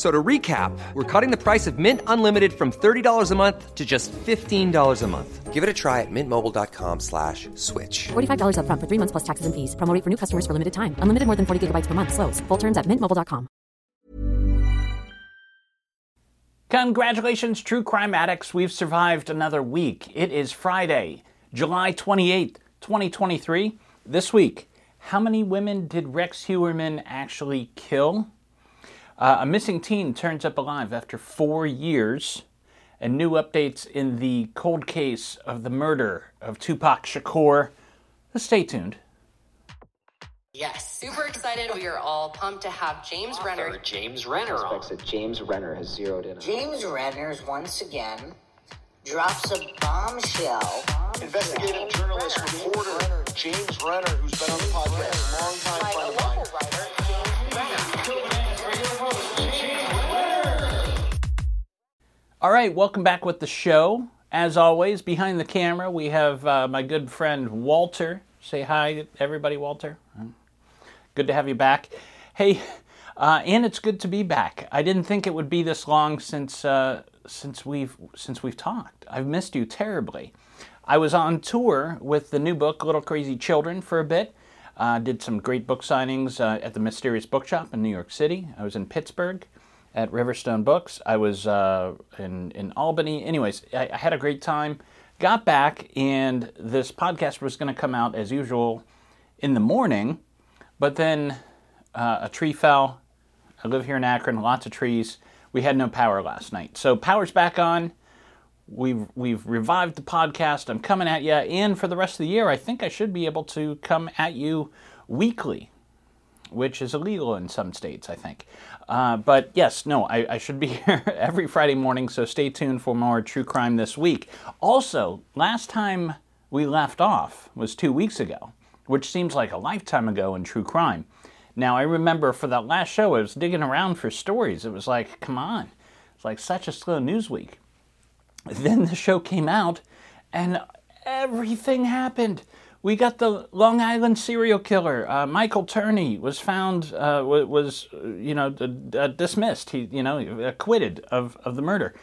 So to recap, we're cutting the price of Mint Unlimited from $30 a month to just $15 a month. Give it a try at mintmobile.com slash switch. $45 up front for three months plus taxes and fees. Promo rate for new customers for limited time. Unlimited more than 40 gigabytes per month. Slows. Full terms at mintmobile.com. Congratulations, true crime addicts. We've survived another week. It is Friday, July 28th, 2023. This week, how many women did Rex Heuermann actually kill? Uh, a missing teen turns up alive after four years, and new updates in the cold case of the murder of Tupac Shakur. Stay tuned. Yes, super excited. We are all pumped to have James Renner. James Renner on. that James Renner has zeroed in on. James Renner's once again drops a bombshell. Investigative journalist, reporter James Renner, who's been on the podcast, a long time friend of mine. All right, welcome back with the show. As always, behind the camera, we have uh, my good friend Walter. Say hi, everybody, Walter. Good to have you back. Hey, uh, and it's good to be back. I didn't think it would be this long since uh, since we've since we've talked. I've missed you terribly. I was on tour with the new book, Little Crazy Children, for a bit. Uh, did some great book signings uh, at the Mysterious Bookshop in New York City. I was in Pittsburgh at Riverstone Books. I was uh, in in Albany. Anyways, I, I had a great time. Got back, and this podcast was going to come out as usual in the morning, but then uh, a tree fell. I live here in Akron, lots of trees. We had no power last night, so power's back on. We've we've revived the podcast. I'm coming at you, and for the rest of the year, I think I should be able to come at you weekly, which is illegal in some states, I think. Uh, but yes, no, I, I should be here every Friday morning, so stay tuned for more true crime this week. Also, last time we left off was two weeks ago, which seems like a lifetime ago in true crime. Now, I remember for that last show, I was digging around for stories. It was like, come on, it's like such a slow news week. Then the show came out, and everything happened. We got the Long Island serial killer, uh, Michael Turney, was found uh, was uh, you know d- dismissed. He you know acquitted of of the murder.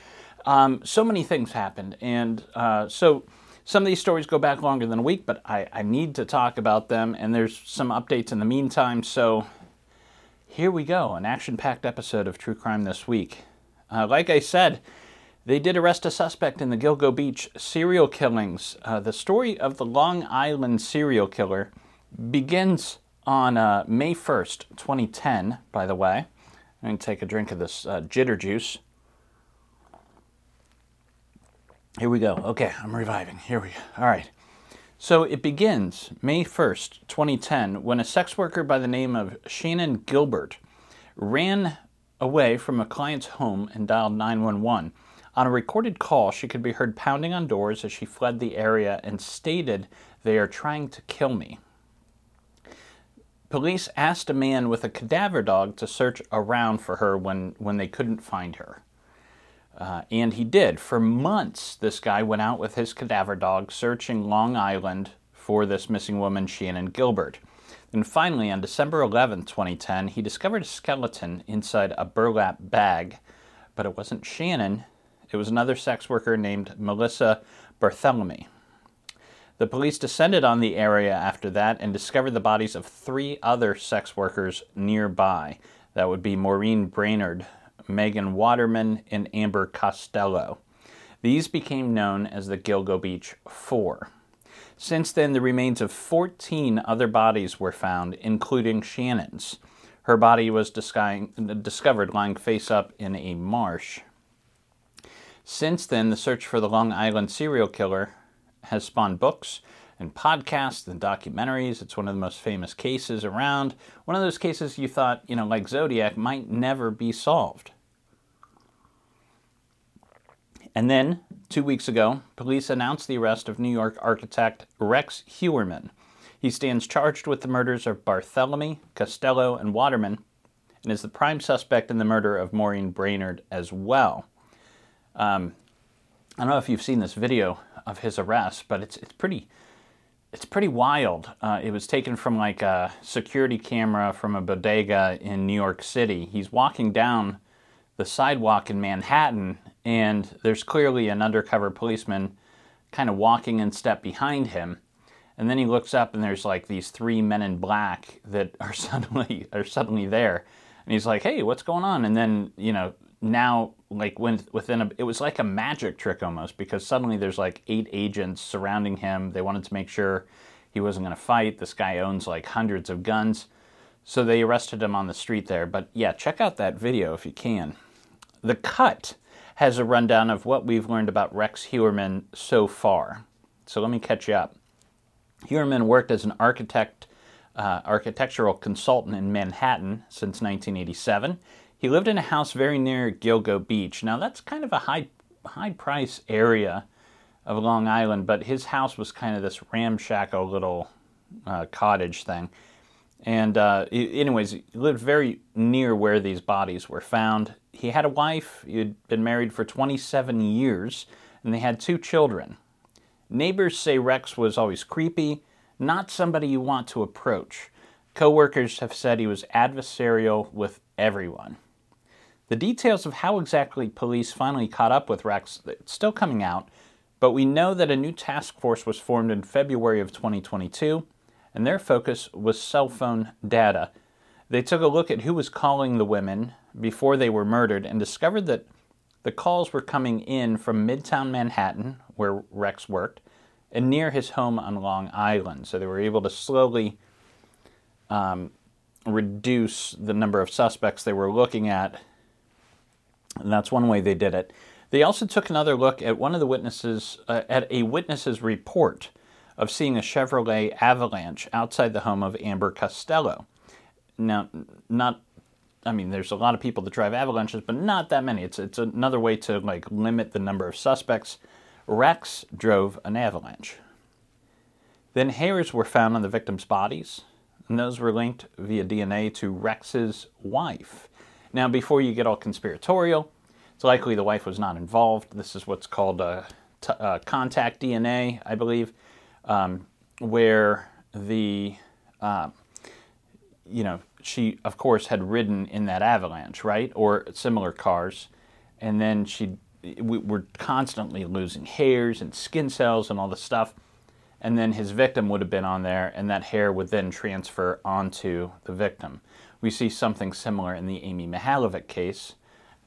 Um, so many things happened, and uh, so some of these stories go back longer than a week, but I, I need to talk about them, and there's some updates in the meantime. So here we go, an action-packed episode of True Crime this week. Uh, like I said. They did arrest a suspect in the Gilgo Beach serial killings. Uh, the story of the Long Island serial killer begins on uh, May 1st, 2010, by the way. I'm going to take a drink of this uh, jitter juice. Here we go. Okay, I'm reviving. Here we go. All right. So it begins May 1st, 2010, when a sex worker by the name of Shannan Gilbert ran away from a client's home and dialed 911. On a recorded call, she could be heard pounding on doors as she fled the area and stated, They are trying to kill me. Police asked a man with a cadaver dog to search around for her when, when they couldn't find her. Uh, and he did. For months, this guy went out with his cadaver dog searching Long Island for this missing woman, Shannan Gilbert. And finally, on December 11, 2010, he discovered a skeleton inside a burlap bag, but it wasn't Shannan. It was another sex worker named Melissa Barthelemy. The police descended on the area after that and discovered the bodies of three other sex workers nearby. That would be Maureen Brainard, Megan Waterman, and Amber Costello. These became known as the Gilgo Beach Four. Since then, the remains of 14 other bodies were found, including Shannan's. Her body was discovered lying face up in a marsh. Since then, the search for the Long Island serial killer has spawned books and podcasts and documentaries. It's one of the most famous cases around. One of those cases you thought, you know, like Zodiac, might never be solved. And then, two weeks ago, police announced the arrest of New York architect Rex Heuermann. He stands charged with the murders of Barthelemy, Costello, and Waterman, and is the prime suspect in the murder of Maureen Brainard as well. Um, I don't know if you've seen this video of his arrest, but it's it's pretty it's pretty wild. Uh, it was taken from like a security camera from a bodega in New York City. He's walking down the sidewalk in Manhattan, and there's clearly an undercover policeman kind of walking in step behind him. And then he looks up, and there's like these three men in black that are suddenly are suddenly there, and he's like, "Hey, what's going on?" And then you know now like when within a it was like a magic trick almost because suddenly there's like eight agents surrounding him. They wanted to make sure he wasn't going to fight. This guy owns like hundreds of guns. So they arrested him on the street there. But yeah check out that video if you can. The cut has a rundown of what we've learned about rex heuermann so far. So let me catch you up. Heuermann worked as an architect uh, architectural consultant in manhattan since 1987 he lived in a house very near Gilgo Beach. Now that's kind of a high high price area of Long Island, but his house was kind of this ramshackle little uh, cottage thing. And uh, anyways, he lived very near where these bodies were found. He had a wife. He had been married for 27 years, and they had two children. Neighbors say Rex was always creepy, not somebody you want to approach. Coworkers have said he was adversarial with everyone. The details of how exactly police finally caught up with Rex it's still coming out, but we know that a new task force was formed in February of 2022, and their focus was cell phone data. They took a look at who was calling the women before they were murdered and discovered that the calls were coming in from Midtown Manhattan, where Rex worked, and near his home on Long Island. So they were able to slowly um, reduce the number of suspects they were looking at and that's one way they did it. They also took another look at one of the witnesses, uh, at a witness's report of seeing a Chevrolet Avalanche outside the home of Amber Costello. Now, not, I mean, there's a lot of people that drive Avalanches, but not that many. It's, it's another way to like limit the number of suspects. Rex drove an Avalanche. Then hairs were found on the victims' bodies, and those were linked via DNA to Rex's wife. Now, before you get all conspiratorial, it's likely the wife was not involved. This is what's called t- uh, contact DNA, I believe, um, where the, uh, you know, she, of course, had ridden in that avalanche, right? Or similar cars. And then she, we were constantly losing hairs and skin cells and all this stuff. And then his victim would have been on there, and that hair would then transfer onto the victim. We see something similar in the Amy Mihaljevic case.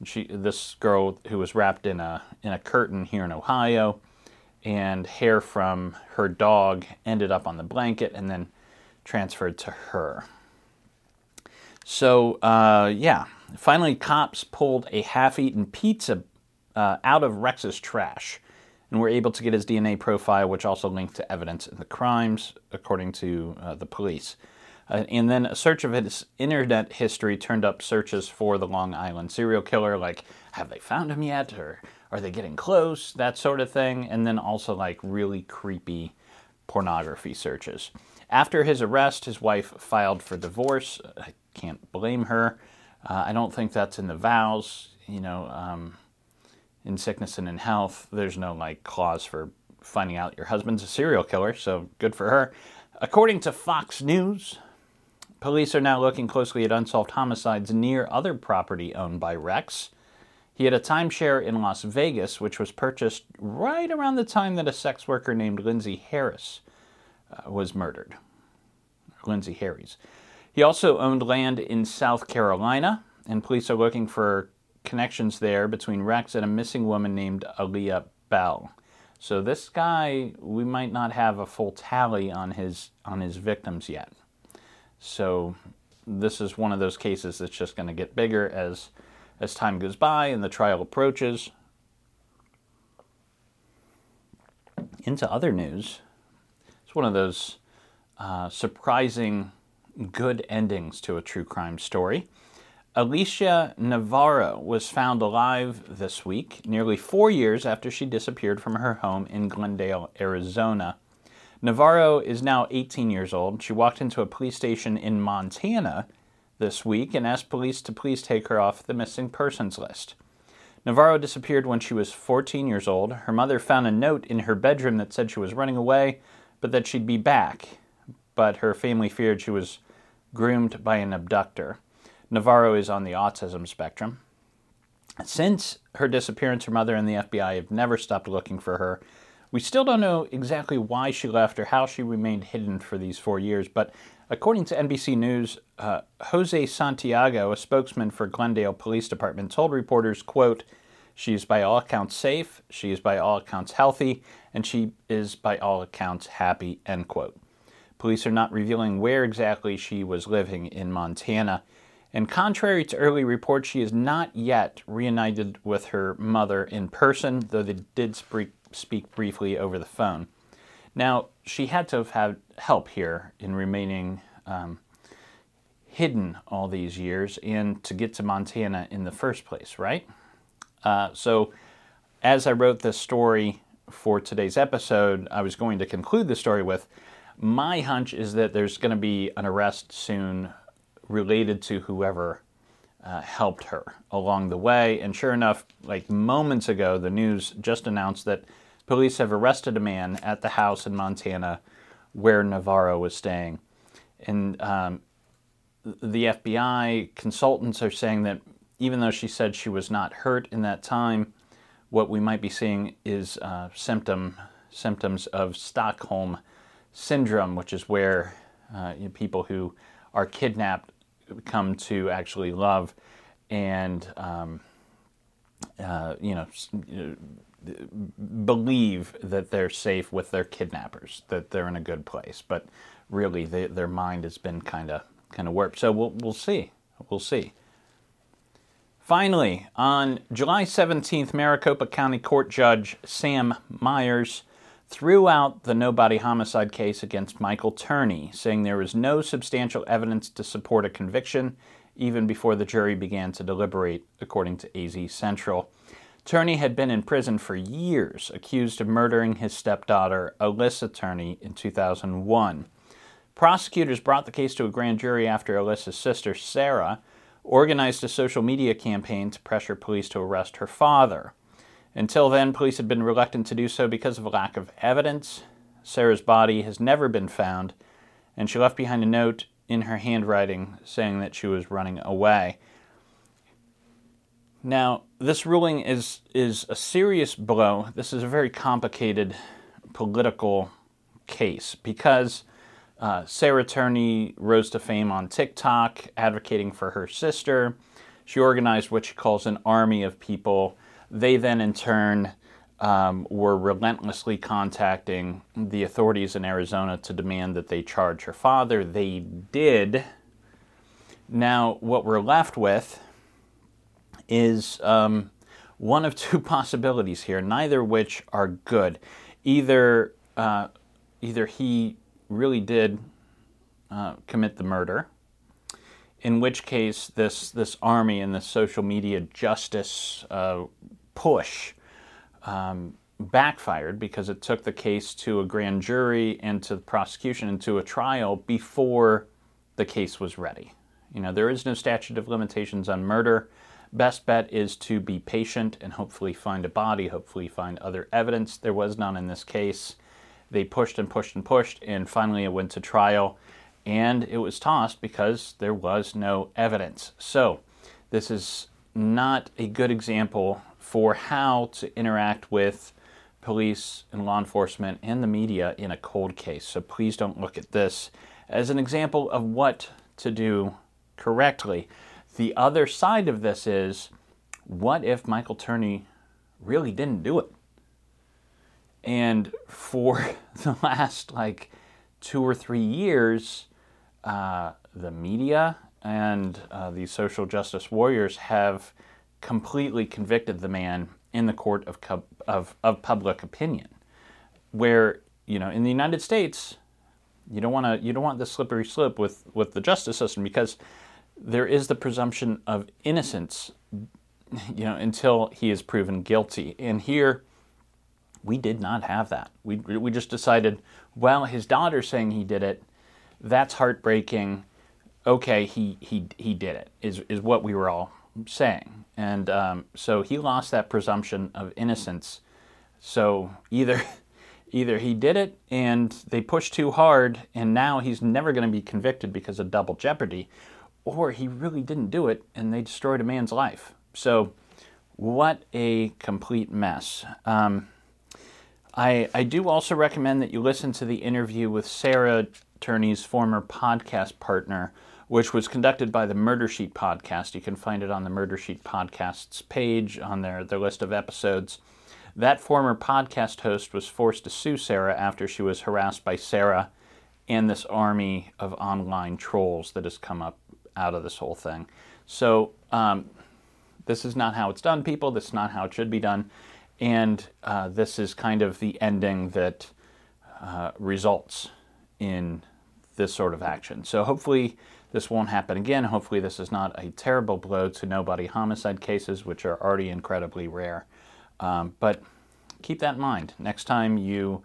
She, this girl who was wrapped in a in a curtain here in Ohio, and hair from her dog ended up on the blanket and then transferred to her. So uh, yeah, finally, cops pulled a half-eaten pizza uh, out of Rex's trash and we were able to get his DNA profile, which also linked to evidence in the crimes, according to uh, the police. Uh, and then a search of his internet history turned up searches for the Long Island serial killer, like, have they found him yet? Or are they getting close? That sort of thing. And then also, like, really creepy pornography searches. After his arrest, his wife filed for divorce. I can't blame her. Uh, I don't think that's in the vows. You know, um, in sickness and in health, there's no like clause for finding out your husband's a serial killer, so good for her. According to Fox News, Police are now looking closely at unsolved homicides near other property owned by Rex. He had a timeshare in Las Vegas, which was purchased right around the time that a sex worker named Lindsay Harris uh, was murdered. Lindsay Harris. He also owned land in South Carolina, and police are looking for connections there between Rex and a missing woman named Aaliyah Bell. So this guy, we might not have a full tally on his on his victims yet. So this is one of those cases that's just going to get bigger as as time goes by and the trial approaches. Into other news, it's one of those uh, surprising good endings to a true crime story. Alicia Navarro was found alive this week, nearly four years after she disappeared from her home in Glendale, Arizona. Navarro is now 18 years old. She walked into a police station in Montana this week and asked police to please take her off the missing persons list. Navarro disappeared when she was 14 years old. Her mother found a note in her bedroom that said she was running away, but that she'd be back. But her family feared she was groomed by an abductor. Navarro is on the autism spectrum. Since her disappearance, her mother and the FBI have never stopped looking for her. We still don't know exactly why she left or how she remained hidden for these four years, but according to NBC News, uh, Jose Santiago, a spokesman for Glendale Police Department, told reporters, quote, she is by all accounts safe, she is by all accounts healthy, and she is by all accounts happy, end quote. Police are not revealing where exactly she was living in Montana. And contrary to early reports, she is not yet reunited with her mother in person, though they did speak briefly over the phone. Now, she had to have had help here in remaining um, hidden all these years and to get to Montana in the first place, right? Uh, so, as I wrote this story for today's episode, I was going to conclude the story with my hunch is that there's going to be an arrest soon related to whoever uh, helped her along the way. And sure enough, like moments ago, the news just announced that police have arrested a man at the house in Montana where Navarro was staying. And um, the FBI consultants are saying that even though she said she was not hurt in that time, what we might be seeing is uh, symptom symptoms of Stockholm syndrome, which is where uh, you know, people who are kidnapped come to actually love and um, uh, you know believe that they're safe with their kidnappers, that they're in a good place, but really they, their mind has been kind of kind of warped. So we'll we'll see, we'll see. Finally, on July 17th, Maricopa County Court Judge Sam Myers threw out the no body homicide case against Michael Turney, saying there was no substantial evidence to support a conviction even before the jury began to deliberate, according to AZ Central. Turney had been in prison for years, accused of murdering his stepdaughter, Alissa Turney, in 2001. Prosecutors brought the case to a grand jury after Alissa's sister, Sarah, organized a social media campaign to pressure police to arrest her father. Until then, police had been reluctant to do so because of a lack of evidence. Sarah's body has never been found, and she left behind a note in her handwriting saying that she was running away. Now, this ruling is, is a serious blow. This is a very complicated political case because uh, Sarah Turney rose to fame on TikTok advocating for her sister. She organized what she calls an army of people they then, in turn, um, were relentlessly contacting the authorities in Arizona to demand that they charge her father. They did. Now, what we're left with is um, one of two possibilities here, neither which are good. Either, uh, either he really did uh, commit the murder, in which case this this army and this social media justice uh, push um, backfired because it took the case to a grand jury and to the prosecution and to a trial before the case was ready. You know, there is no statute of limitations on murder. Best bet is to be patient and hopefully find a body, hopefully find other evidence. There was none in this case. They pushed and pushed and pushed, and finally it went to trial. and it was tossed because there was no evidence. So, this is not a good example for how to interact with police and law enforcement and the media in a cold case. So, please don't look at this as an example of what to do correctly. The other side of this is what if Michael Turney really didn't do it? And for the last like two or three years, uh, the media and uh, the social justice warriors have completely convicted the man in the court of, of, of public opinion. Where, you know, in the United States, you don't want to you don't want the slippery slope with, with the justice system because there is the presumption of innocence, you know, until he is proven guilty. And here, we did not have that. We we just decided, well, his daughter's saying he did it. That's heartbreaking. Okay, he he he did it. Is is what we were all saying, and um, so he lost that presumption of innocence. So either either he did it and they pushed too hard, and now he's never going to be convicted because of double jeopardy, or he really didn't do it and they destroyed a man's life. So, what a complete mess. Um, I, I do also recommend that you listen to the interview with Sarah Turney's former podcast partner, which was conducted by the Murder Sheet podcast. You can find it on the Murder Sheet podcast's page on their, their list of episodes. That former podcast host was forced to sue Sarah after she was harassed by Sarah and this army of online trolls that has come up out of this whole thing. So, um, this is not how it's done, people. This is not how it should be done. And uh, this is kind of the ending that uh, results in this sort of action. So, hopefully, this won't happen again. Hopefully, this is not a terrible blow to nobody homicide cases, which are already incredibly rare. Um, but keep that in mind next time you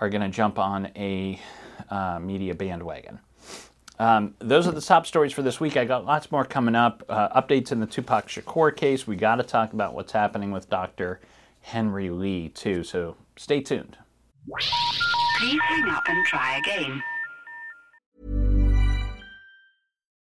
are going to jump on a uh, media bandwagon. Um, those are the top stories for this week. I got lots more coming up. Uh, updates in the Tupac Shakur case. We got to talk about what's happening with Dr. Henry Lee, too. So stay tuned. Please hang up and try again.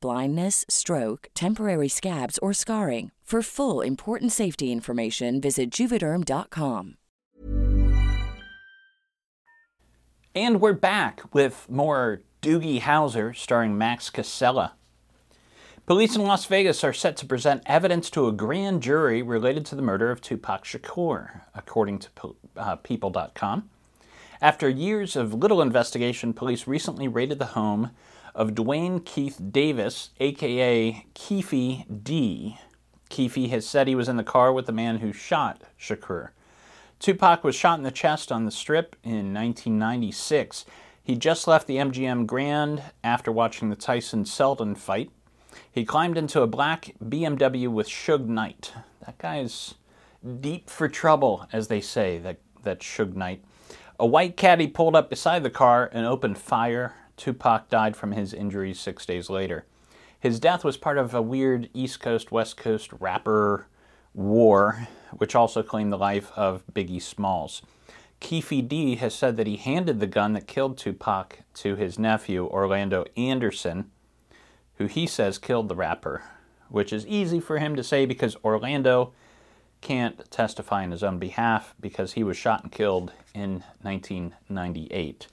blindness, stroke, temporary scabs, or scarring. For full important safety information, visit juvederm.com. And we're back with more Doogie Howser starring Max Casella. Police in Las Vegas are set to present evidence to a grand jury related to the murder of Tupac Shakur, according to uh, People.com. After years of little investigation, police recently raided the home of Duane Keith Davis, aka Keefe D, Keefe has said he was in the car with the man who shot Shakur. Tupac was shot in the chest on the strip in 1996. He just left the MGM Grand after watching the Tyson Seldon fight. He climbed into a black BMW with Suge Knight. That guy's deep for trouble, as they say, that, that Suge Knight. A white caddy pulled up beside the car and opened fire. Tupac died from his injuries six days later. His death was part of a weird East Coast, West Coast rapper war, which also claimed the life of Biggie Smalls. Keefe D has said that he handed the gun that killed Tupac to his nephew, Orlando Anderson, who he says killed the rapper, which is easy for him to say because Orlando can't testify on his own behalf because he was shot and killed in 1998.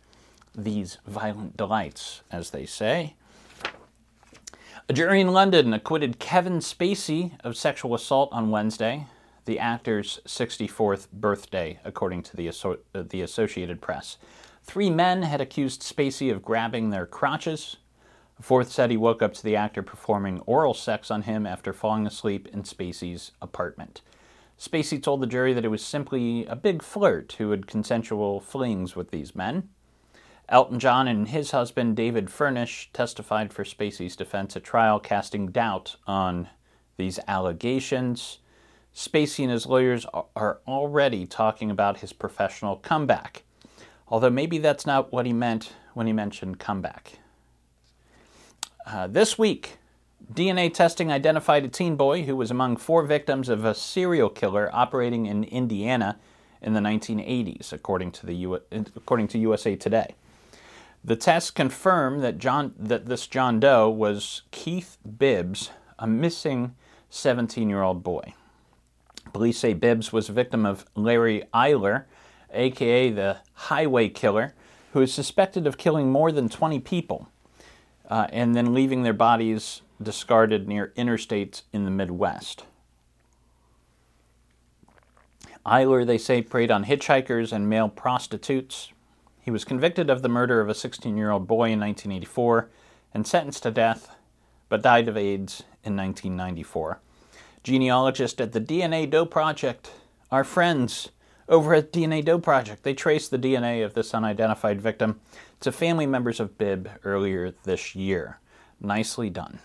These violent delights, as they say. A jury in London acquitted Kevin Spacey of sexual assault on Wednesday, the actor's 64th birthday, according to the, Asso- uh, the Associated Press. Three men had accused Spacey of grabbing their crotches. A fourth said he woke up to the actor performing oral sex on him after falling asleep in Spacey's apartment. Spacey told the jury that it was simply a big flirt who had consensual flings with these men. Elton John and his husband, David Furnish, testified for Spacey's defense at trial, casting doubt on these allegations. Spacey and his lawyers are already talking about his professional comeback, although maybe that's not what he meant when he mentioned comeback. Uh, this week, DNA testing identified a teen boy who was among four victims of a serial killer operating in Indiana in the 1980s, according to, the U- according to USA Today. The tests confirm that John that this John Doe was Keith Bibbs, a missing 17-year-old boy. Police say Bibbs was a victim of Larry Eyler, aka the Highway Killer, who is suspected of killing more than 20 people uh, and then leaving their bodies discarded near interstates in the Midwest. Eyler, they say, preyed on hitchhikers and male prostitutes. He was convicted of the murder of a 16 year old boy in 1984 and sentenced to death, but died of AIDS in 1994. Genealogist at the DNA Doe Project, our friends over at DNA Doe Project, they traced the DNA of this unidentified victim to family members of Bibb earlier this year. Nicely done.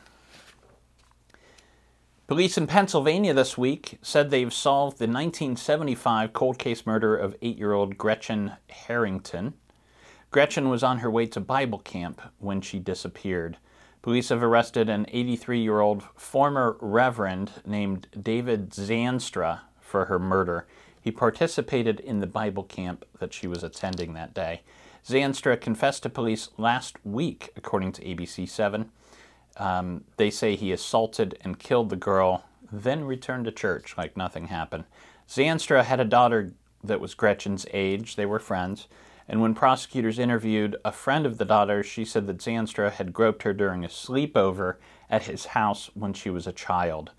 Police in Pennsylvania this week said they've solved the 1975 cold case murder of eight year old Gretchen Harrington. Gretchen was on her way to Bible camp when she disappeared. Police have arrested an 83 year old former reverend named David Zandstra for her murder. He participated in the Bible camp that she was attending that day. Zandstra confessed to police last week, according to ABC 7. Um, they say he assaulted and killed the girl, then returned to church like nothing happened. Zandstra had a daughter that was Gretchen's age. They were friends. And when prosecutors interviewed a friend of the daughter, she said that Zandstra had groped her during a sleepover at his house when she was a child.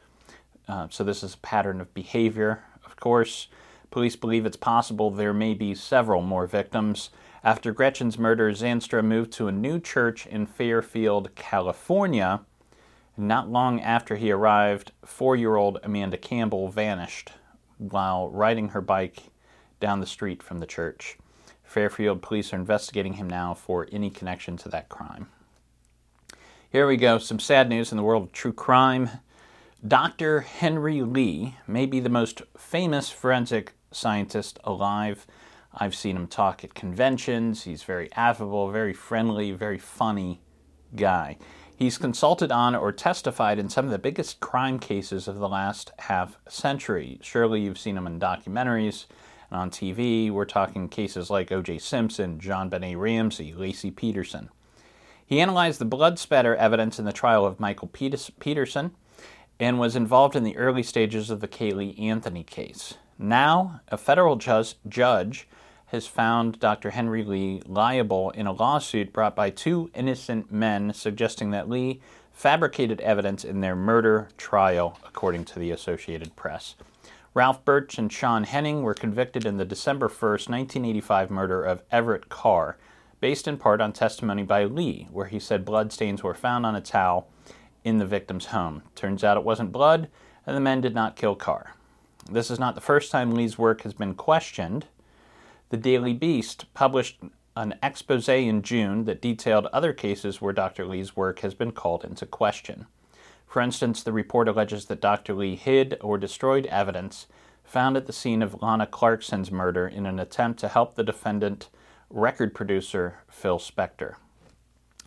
Uh, so this is a pattern of behavior. Of course, police believe it's possible there may be several more victims. After Gretchen's murder, Zandstra moved to a new church in Fairfield, California. Not long after he arrived, four year old Amanda Campbell vanished while riding her bike down the street from the church. Fairfield police are investigating him now for any connection to that crime. Here we go, some sad news in the world of true crime. Dr. Henry Lee may be the most famous forensic scientist alive. I've seen him talk at conventions. He's very affable, very friendly, very funny guy. He's consulted on or testified in some of the biggest crime cases of the last half century. Surely you've seen him in documentaries and on TV. We're talking cases like O.J. Simpson, JonBenét Ramsey, Laci Peterson. He analyzed the blood spatter evidence in the trial of Michael Peterson and was involved in the early stages of the Caylee Anthony case. Now, a federal ju- judge has found Dr. Henry Lee liable in a lawsuit brought by two innocent men suggesting that Lee fabricated evidence in their murder trial, according to the Associated Press. Ralph Birch and Shawn Henning were convicted in the December 1, 1985 murder of Everett Carr, based in part on testimony by Lee, where he said bloodstains were found on a towel in the victim's home. Turns out it wasn't blood, and the men did not kill Carr. This is not the first time Lee's work has been questioned. The Daily Beast published an expose in June that detailed other cases where Dr. Lee's work has been called into question. For instance, the report alleges that Dr. Lee hid or destroyed evidence found at the scene of Lana Clarkson's murder in an attempt to help the defendant, record producer Phil Spector.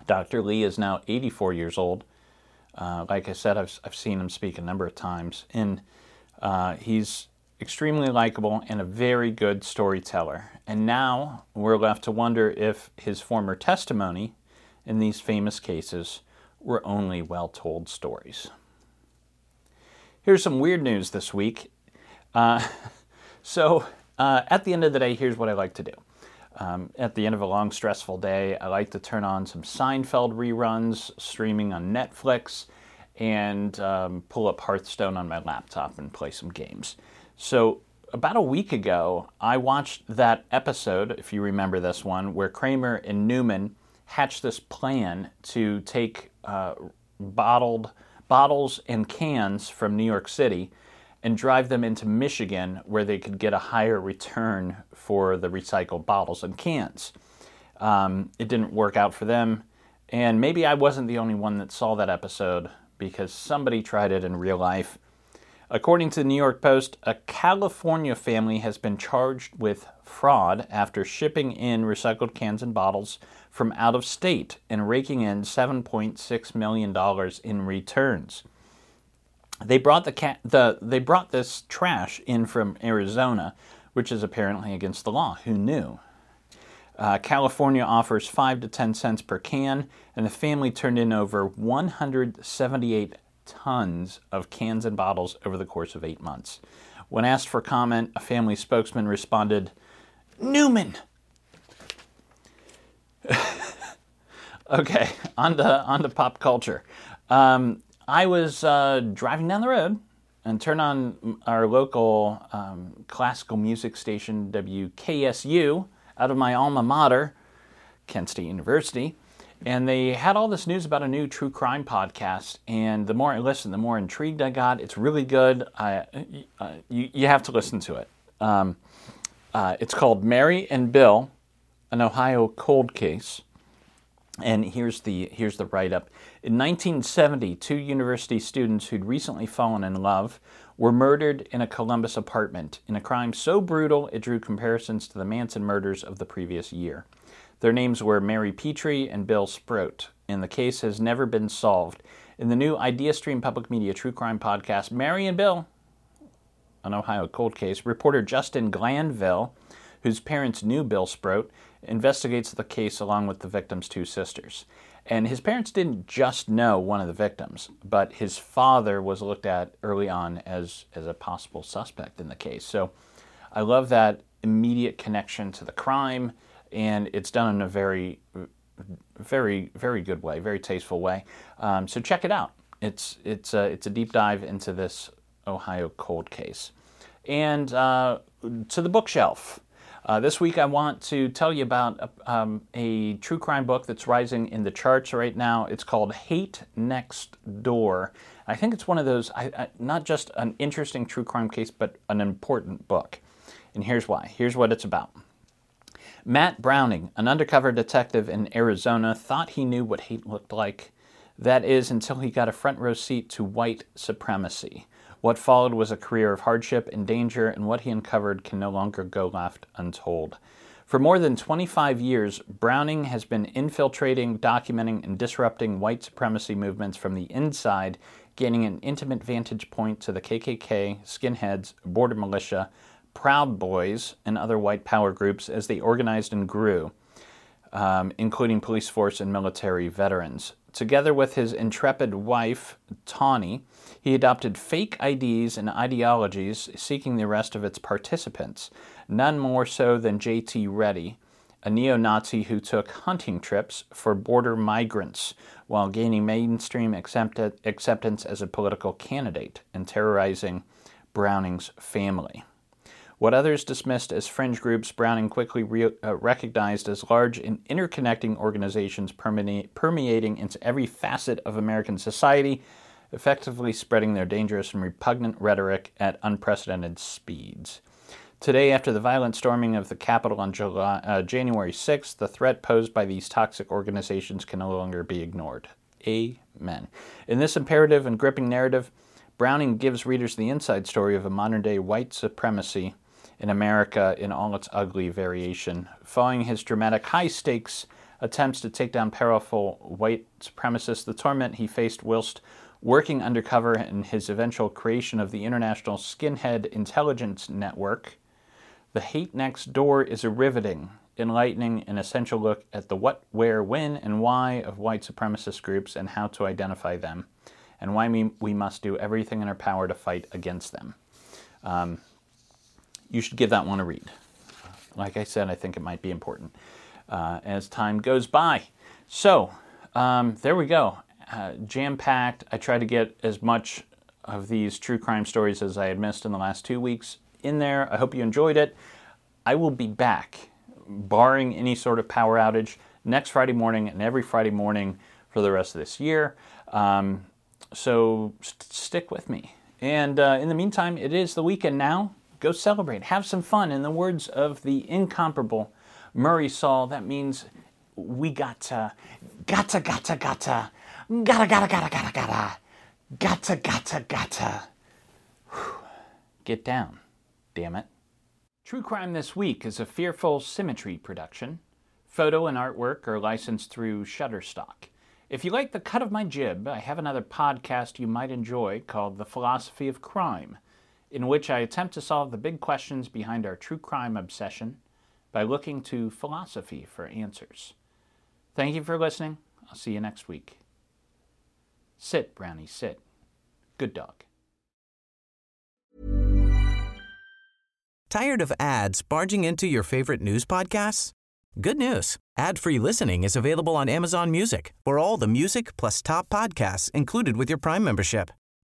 Dr. Lee is now 84 years old Uh, like I said, I've, I've seen him speak a number of times, and uh, he's extremely likable and a very good storyteller. And now we're left to wonder if his former testimony in these famous cases were only well told stories. Here's some weird news this week. Uh, so, uh, at the end of the day, here's what I like to do. Um, at the end of a long, stressful day, I like to turn on some Seinfeld reruns streaming on Netflix and um, pull up Hearthstone on my laptop and play some games. So, about a week ago, I watched that episode, if you remember this one, where Kramer and Newman hatched this plan to take bottled bottles and cans from New York City and drive them into Michigan where they could get a higher return for the recycled bottles and cans. Um, it didn't work out for them, and maybe I wasn't the only one that saw that episode because somebody tried it in real life. According to the New York Post, a California family has been charged with fraud after shipping in recycled cans and bottles from out of state and raking in $7.6 million in returns. They brought the, ca- the they brought this trash in from Arizona, which is apparently against the law. Who knew? Uh, California offers five to ten cents per can, and the family turned in over 178 tons of cans and bottles over the course of eight months. When asked for comment, a family spokesman responded, "Newman." okay, on to, on to pop culture. Um, I was uh, driving down the road and turned on our local um, classical music station, WKSU, out of my alma mater, Kent State University. And they had all this news about a new true crime podcast. And the more I listened, the more intrigued I got. It's really good. I, uh, you, you have to listen to it. Um, uh, it's called Mary and Bill, an Ohio cold case. And here's the, here's the write up. In 1970, two university students who'd recently fallen in love were murdered in a Columbus apartment in a crime so brutal it drew comparisons to the Manson murders of the previous year. Their names were Mary Petrie and Bill Sproat, and the case has never been solved. In the new IdeaStream Public Media True Crime podcast, Mary and Bill, an Ohio cold case, reporter Justin Glanville, whose parents knew Bill Sproat, investigates the case along with the victim's two sisters. And his parents didn't just know one of the victims, but his father was looked at early on as, as a possible suspect in the case. So I love that immediate connection to the crime, and it's done in a very, very, very good way, very tasteful way. Um, so check it out. It's, it's, a, it's a deep dive into this Ohio cold case. And uh, to the bookshelf. Uh, this week, I want to tell you about a, um, a, true crime book that's rising in the charts right now. It's called Hate Next Door. I think it's one of those, I, I, not just an interesting true crime case, but an important book. And here's why. Here's what it's about. Matt Browning, an undercover detective in Arizona, thought he knew what hate looked like. That is, until he got a front row seat to white supremacy. What followed was a career of hardship and danger, and what he uncovered can no longer go left untold. For more than 25 years, Browning has been infiltrating, documenting, and disrupting white supremacy movements from the inside, gaining an intimate vantage point to the KKK, skinheads, border militia, Proud Boys, and other white power groups as they organized and grew, um, including police force and military veterans. Together with his intrepid wife, Tawny, he adopted fake IDs and ideologies seeking the arrest of its participants, none more so than J.T. Ready, a neo Nazi who took hunting trips for border migrants while gaining mainstream acceptance as a political candidate and terrorizing Browning's family. What others dismissed as fringe groups, Browning quickly re- uh, recognized as large and interconnecting organizations permeating into every facet of American society, effectively spreading their dangerous and repugnant rhetoric at unprecedented speeds. Today, after the violent storming of the Capitol on July, uh, January 6th, the threat posed by these toxic organizations can no longer be ignored. Amen. In this imperative and gripping narrative, Browning gives readers the inside story of a modern day white supremacy in America in all its ugly variation. Following his dramatic high stakes attempts to take down powerful white supremacists, the torment he faced whilst working undercover in his eventual creation of the International Skinhead Intelligence Network, The Hate Next Door is a riveting, enlightening, and essential look at the what, where, when, and why of white supremacist groups and how to identify them, and why we, we must do everything in our power to fight against them. Um, you should give that one a read. Like I said, I think it might be important uh, as time goes by. So, um, there we go. Uh, Jam packed. I tried to get as much of these true crime stories as I had missed in the last two weeks in there. I hope you enjoyed it. I will be back, barring any sort of power outage, next Friday morning and every Friday morning for the rest of this year. Um, so st- stick with me. And uh, in the meantime, it is the weekend now. Go celebrate, have some fun. In the words of the incomparable Murray Saul, that means we got to, gotta, gotta, gotta, gotta, gotta, gotta, gotta, gotta, gotta, gotta, gotta. Get down, damn it. True Crime This Week is a Fearful Symmetry production. Photo and artwork are licensed through Shutterstock. If you like the cut of my jib, I have another podcast you might enjoy called The Philosophy of Crime, in which I attempt to solve the big questions behind our true crime obsession by looking to philosophy for answers. Thank you for listening. I'll see you next week. Sit, Brownie, sit. Good dog. Tired of ads barging into your favorite news podcasts? Good news. Ad-free listening is available on Amazon Music for all the music plus top podcasts included with your Prime membership.